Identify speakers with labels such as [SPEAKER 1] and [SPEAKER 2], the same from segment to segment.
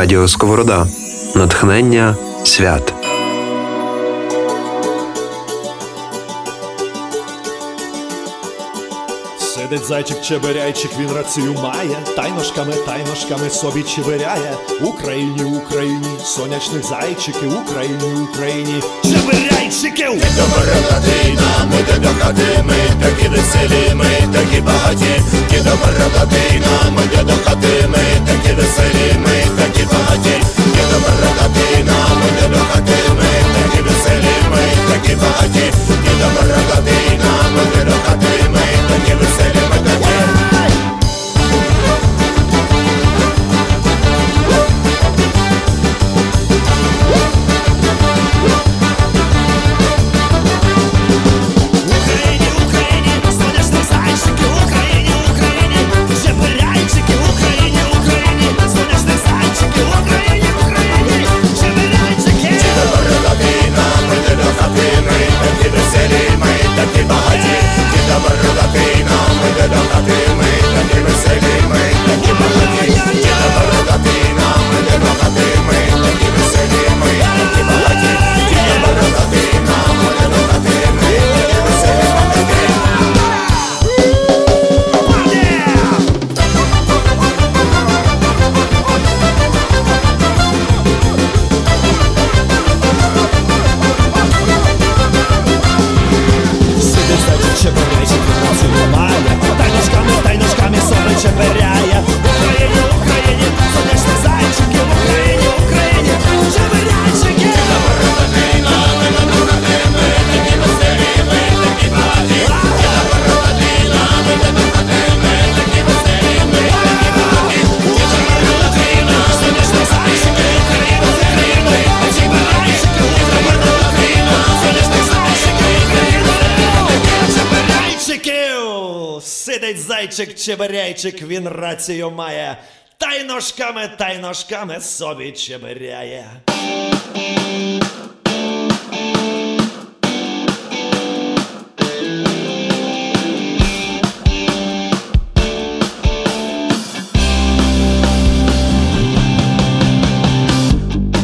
[SPEAKER 1] Радіо Сковорода. Натхнення свят.
[SPEAKER 2] Сидить зайчик чеберяйчик, він рацію має, тайношками, тайношками собі чеберяє. Україні, Україні, сонячних зайчиків, Україні, Україні, чеберяйчиків!
[SPEAKER 3] Добра родина, ми тебе хати, ми такі веселі, ми такі багаті, Ти добра родина, ми тебе хати, ми такі веселі, ми такі багаті, Ти добра родина, ми тебе хати, ми такі веселі, ми такі багаті, Ти добра родина, ми тебе хати, ми такі веселі,
[SPEAKER 2] Сидить зайчик він рацію має. Тайношками, тайношками собі чеберяє.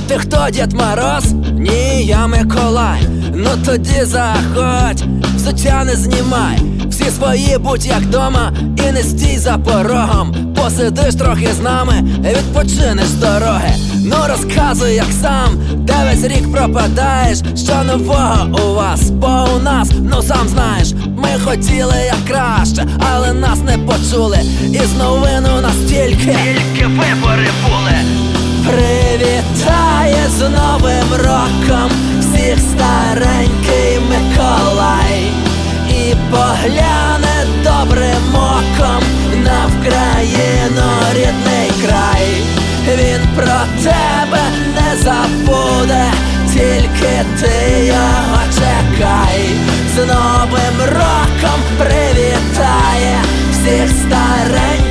[SPEAKER 4] Ти хто Дід Мороз? Ні, я Миколай. Ну тоді заходь, взуття не знімай. Всі свої будь як дома, і не стій за порогом. Посидиш трохи з нами, відпочинеш дороги. Ну розказуй, як сам, де весь рік пропадаєш, що нового у вас, бо у нас, ну сам знаєш, ми хотіли як краще, але нас не почули. І з новину настільки тільки Тільки вибори були. Привітає з Новим роком всіх старенький Миколай і погляне добрим оком на Вкраїну рідний край. Він про тебе не забуде, тільки ти його чекай. З Новим роком привітає всіх старенький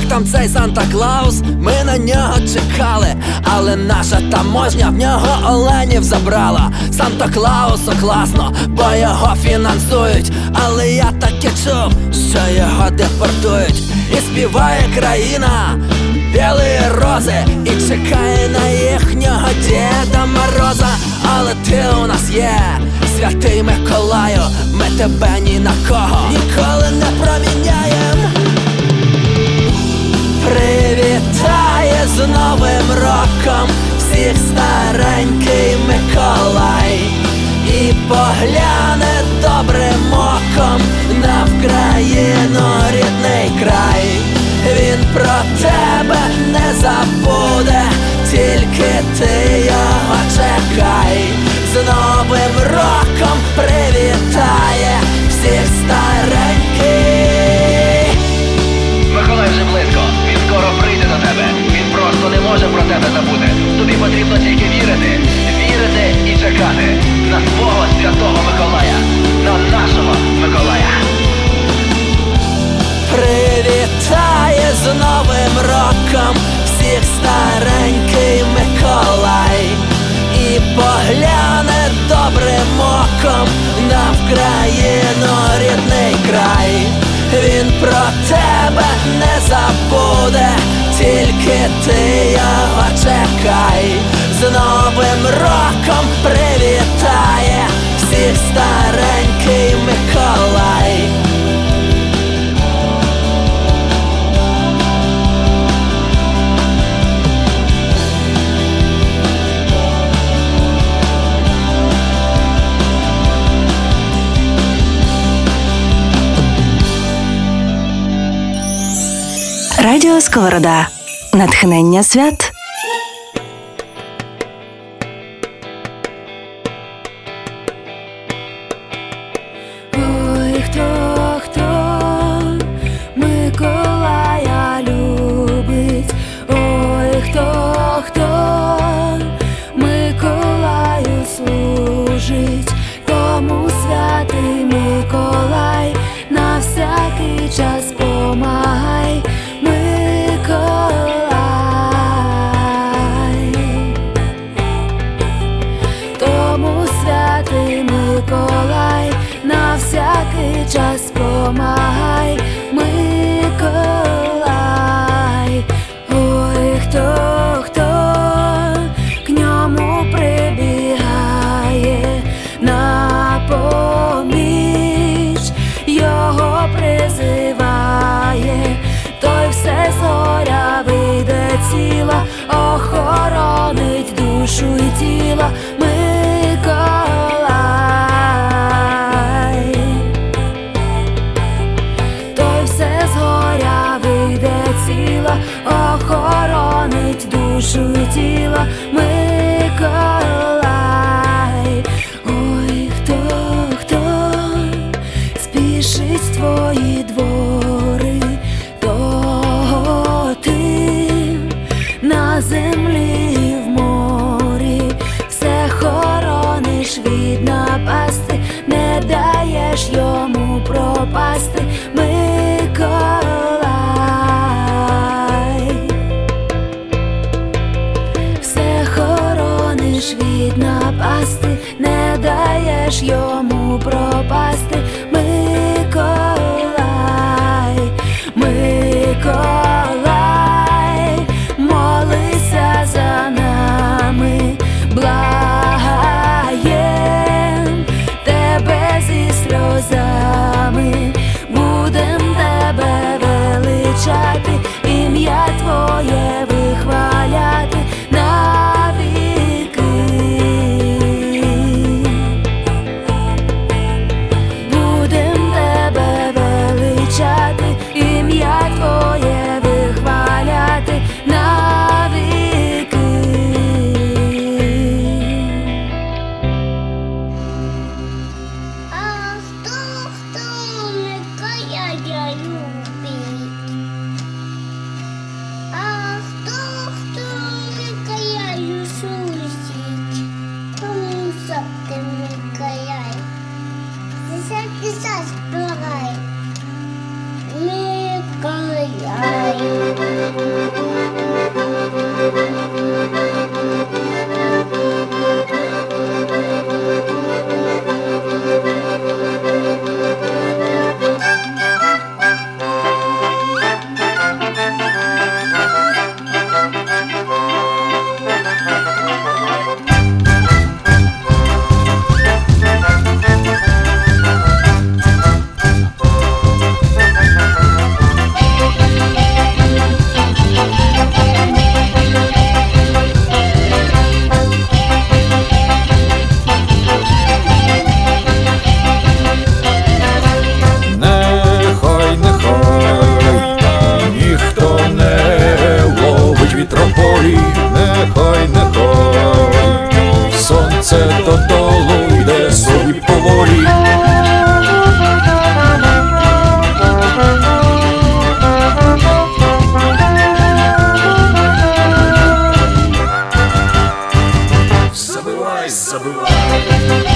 [SPEAKER 4] як там цей Санта Клаус, ми на нього чекали, але наша таможня в нього оленів забрала. Санта Клаусу класно, бо його фінансують. Але я таки чув, що його депортують. І співає країна білої рози, і чекає на їхнього Діда Мороза. Але ти у нас є, святий Миколаю, ми тебе ні на кого ніколи не проміняєм. Роком всіх старенький Миколай і погляне добрим оком на Вкраїну рідний край. Він про тебе не забуде, тільки ти його чекай. З Новим роком привітає
[SPEAKER 5] тебе забути. Тобі потрібно тільки вірити, вірити і чекати на свого святого Миколая, на нашого Миколая.
[SPEAKER 4] старенький Миколай.
[SPEAKER 6] Радіо Сковорода. Натхнення свят.
[SPEAKER 7] ж йому пропасти Миколай, все хорониш від напасти, не даєш йому.
[SPEAKER 2] Rise.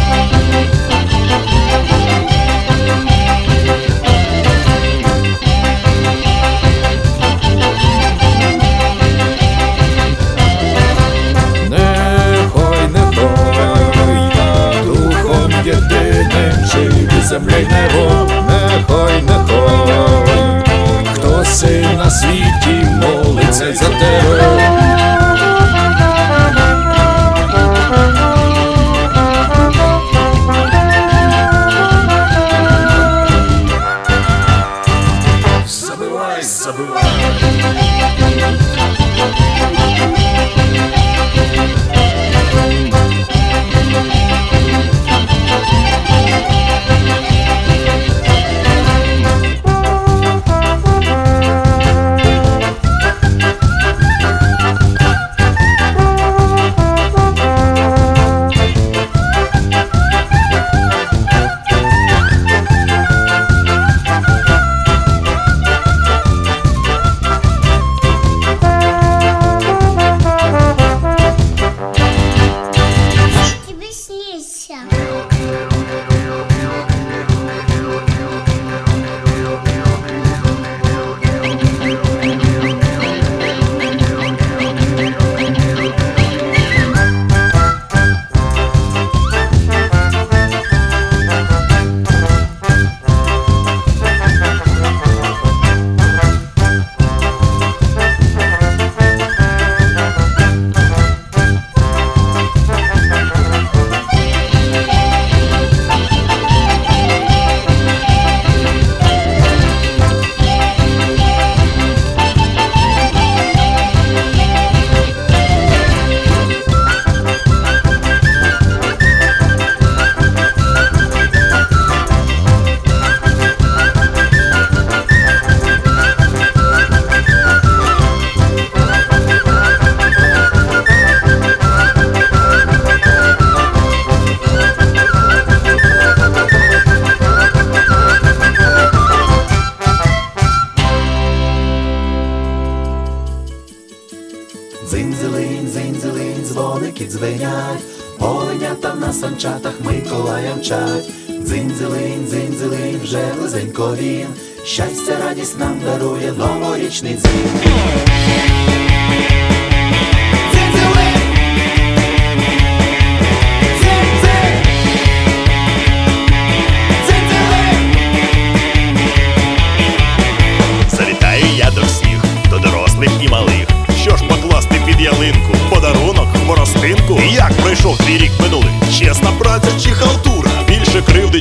[SPEAKER 2] Дзинзелин, дзинзелинь, дзвоники дзвенять, оленята на
[SPEAKER 8] санчатах Миколая мчать. Дзинзелин, дзинзелин, вже близенько він, щастя, радість нам дарує новорічний дзвін.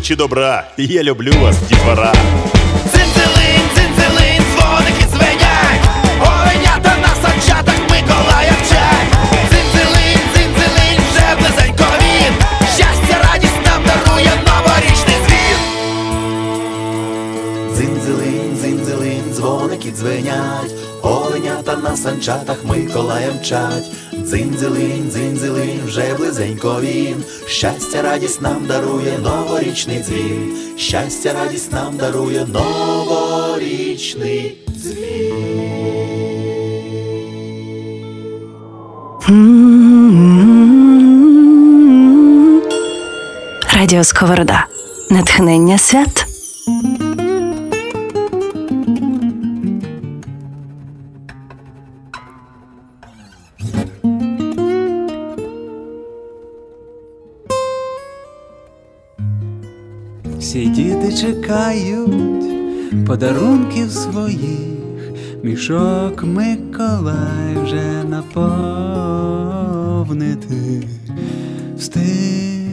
[SPEAKER 9] Більше добра? Я люблю вас, дітвора.
[SPEAKER 10] Цинцелин, цинцелин, дзвоники дзвенять Оленята на санчатах Миколая вчать Цинцелин, цинцелин, вже близенько він Щастя, радість нам дарує новорічний звін
[SPEAKER 8] Дзинь-дзилинь, дзинь-дзилинь, дзвоники дзвенять, оленята на санчатах Миколая мчать. Дзинь-дзилинь, вже близенько він. Щастя, радість нам дарує новорічний дзвін. Щастя, радість нам дарує новорічний дзвін.
[SPEAKER 11] Радіо Сковорода. Натхнення свят.
[SPEAKER 12] Всі діти чекають подарунків своїх, мішок Миколай вже наповнити встиг.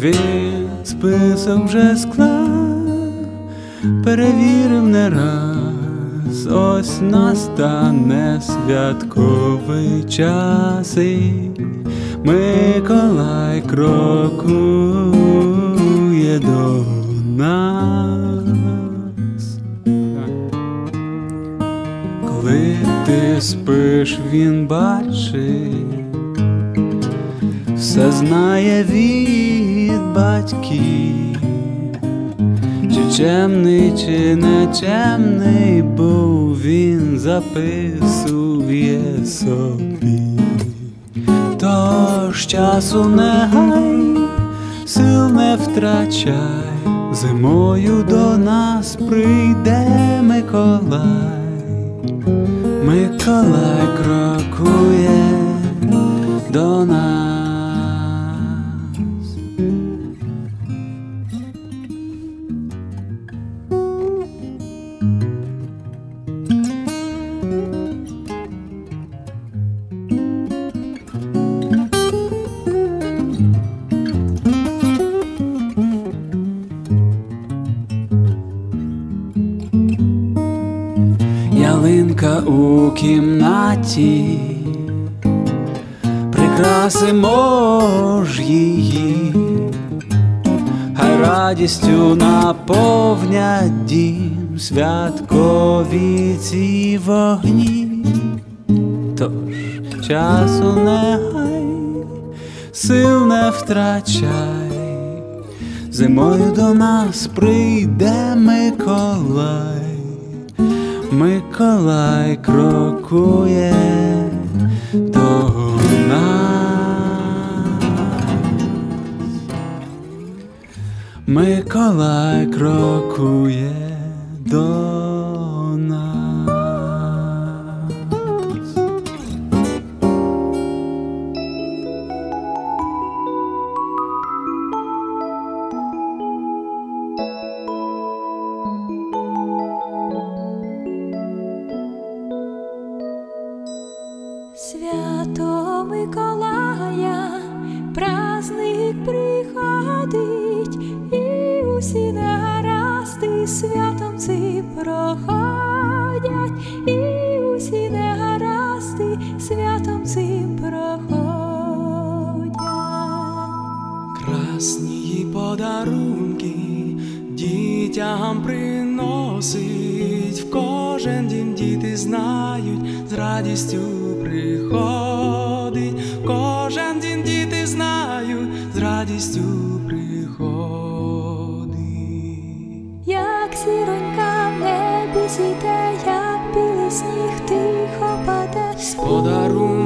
[SPEAKER 12] Він список вже склав, перевірив не раз, ось настане святковий час. і Миколай крокує до нас. Коли ти спиш, він бачить, все знає від батьків, чи чемний, чи нечемний був він записує собі. Тож часу не гай, сил не втрачай, зимою до нас прийде Миколай, Миколай крокує до нас. Ялинка у кімнаті, прикрасимо ж її, хай радістю наповнять дім святкові ці вогні, тож часу не гай, сил не втрачай, зимою до нас прийде Миколай. Миколай крокує до нас. Миколай крокує до нас. Радістю приходить.
[SPEAKER 13] Як зіронька в небі зійде, як білий сніг тихо паде,
[SPEAKER 12] З подарунком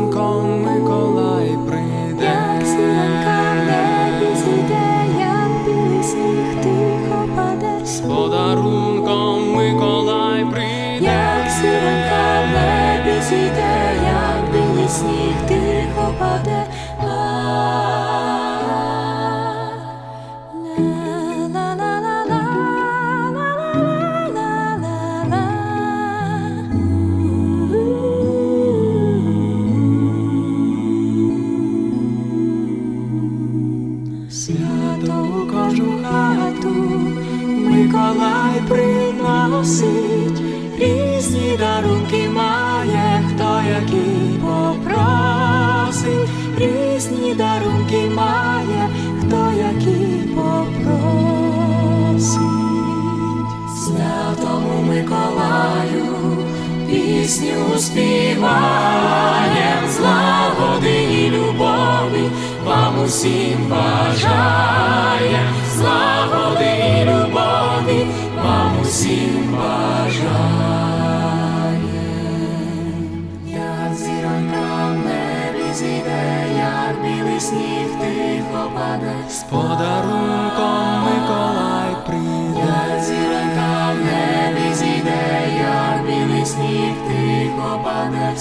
[SPEAKER 12] Миколай
[SPEAKER 14] приносить, різні дарунки має, хто який попросить, різні дарунки має, хто які попросить, святому Миколаю пісню співаєм злагоди і любові вам усім бажає злагоди і любові вам усім бажає. як зіронька в небі зійде, як білий сніг тихо паде, з подарунком Миколай прийде, як зіронька в небі зійде, як білий сніг тихо паде.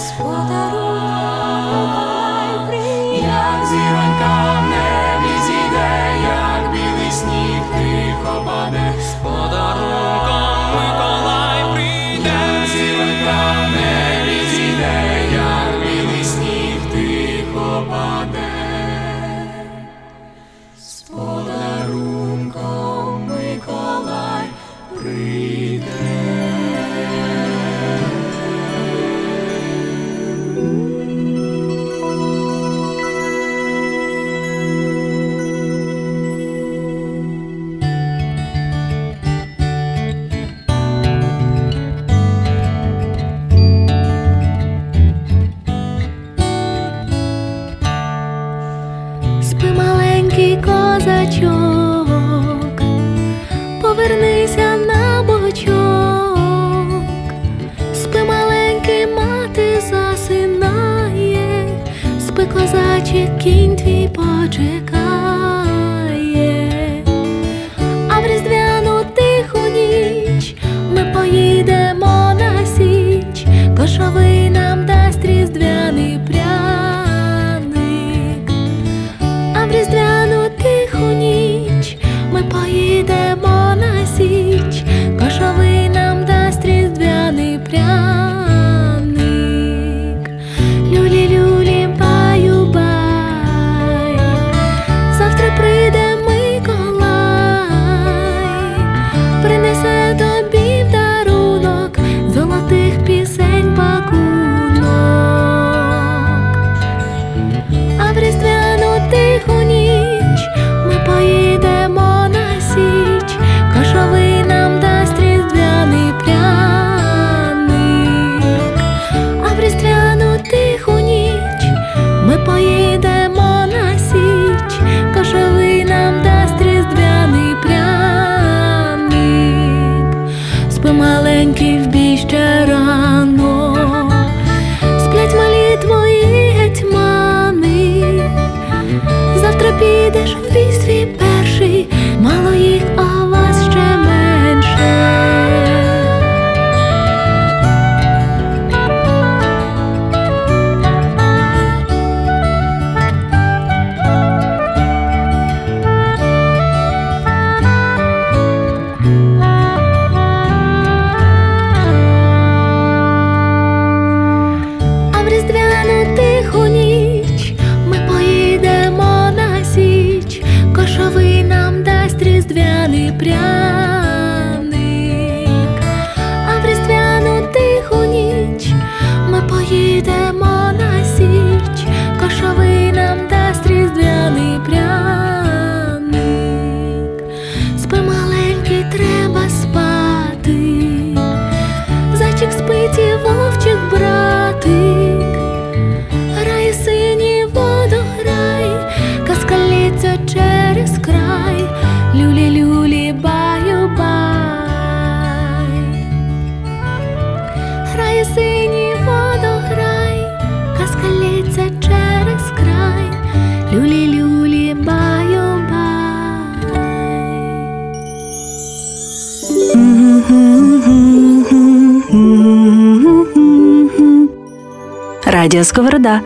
[SPEAKER 6] Радіо Сковорода.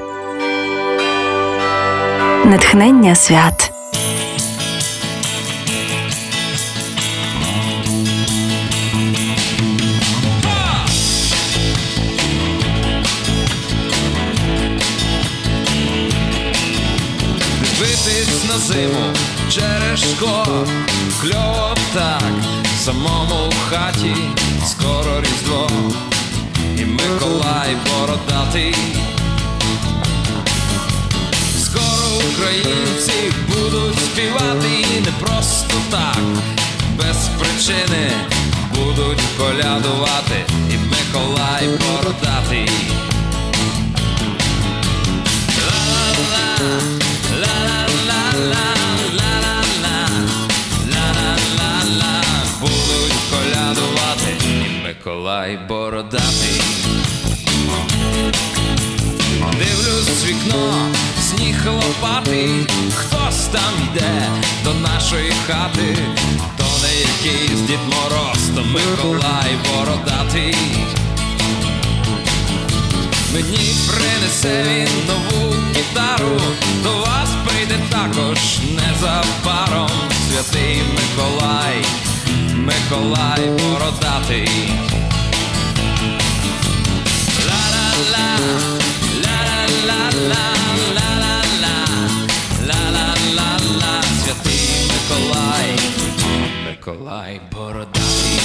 [SPEAKER 6] Натхнення свят.
[SPEAKER 15] Дивитись на зиму через шкло, кльово так, самому в хаті, скоро різдво і Миколай бородатий. Скоро українці будуть співати і не просто так, без причини будуть колядувати, і Миколай бородатий. Ла-ла-ла, ла-ла-ла-ла, ла-ла-ла, Миколай бородатий. Дивлюсь в вікно, сніг лопатий, хтось там йде до нашої хати, то не якийсь Дід Мороз, то Миколай бородатий. Мені принесе він нову гітару, до вас прийде також незабаром святий Миколай, Миколай бородатий. Ла-ла-ла, ла-ла-ла-ла, Миколай, Миколай бородатий.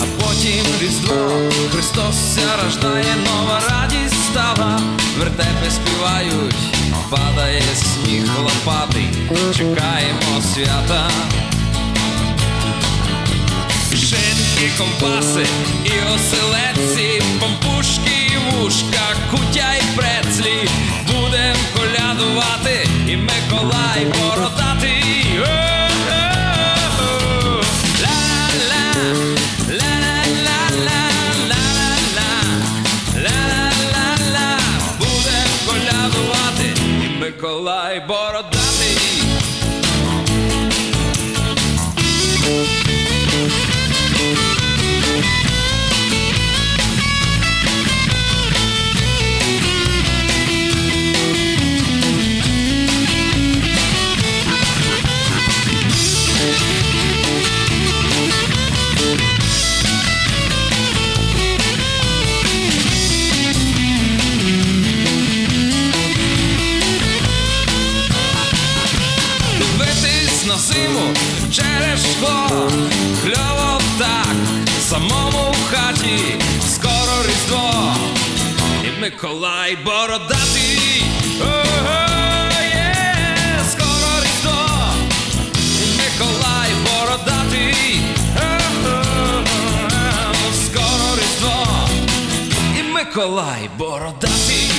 [SPEAKER 15] А потім Різдво, Христос рождає, нова радість стала, вертепи співають, падає сніг лопати, чекаємо свята. Шинки, компаси і оселедці, пампушки і вушка, кутя і прецлі, будем колядувати, Миколай бородатий. Є, скоро різдво, Миколай бородатий. Скоро різдво, і Миколай бородатий.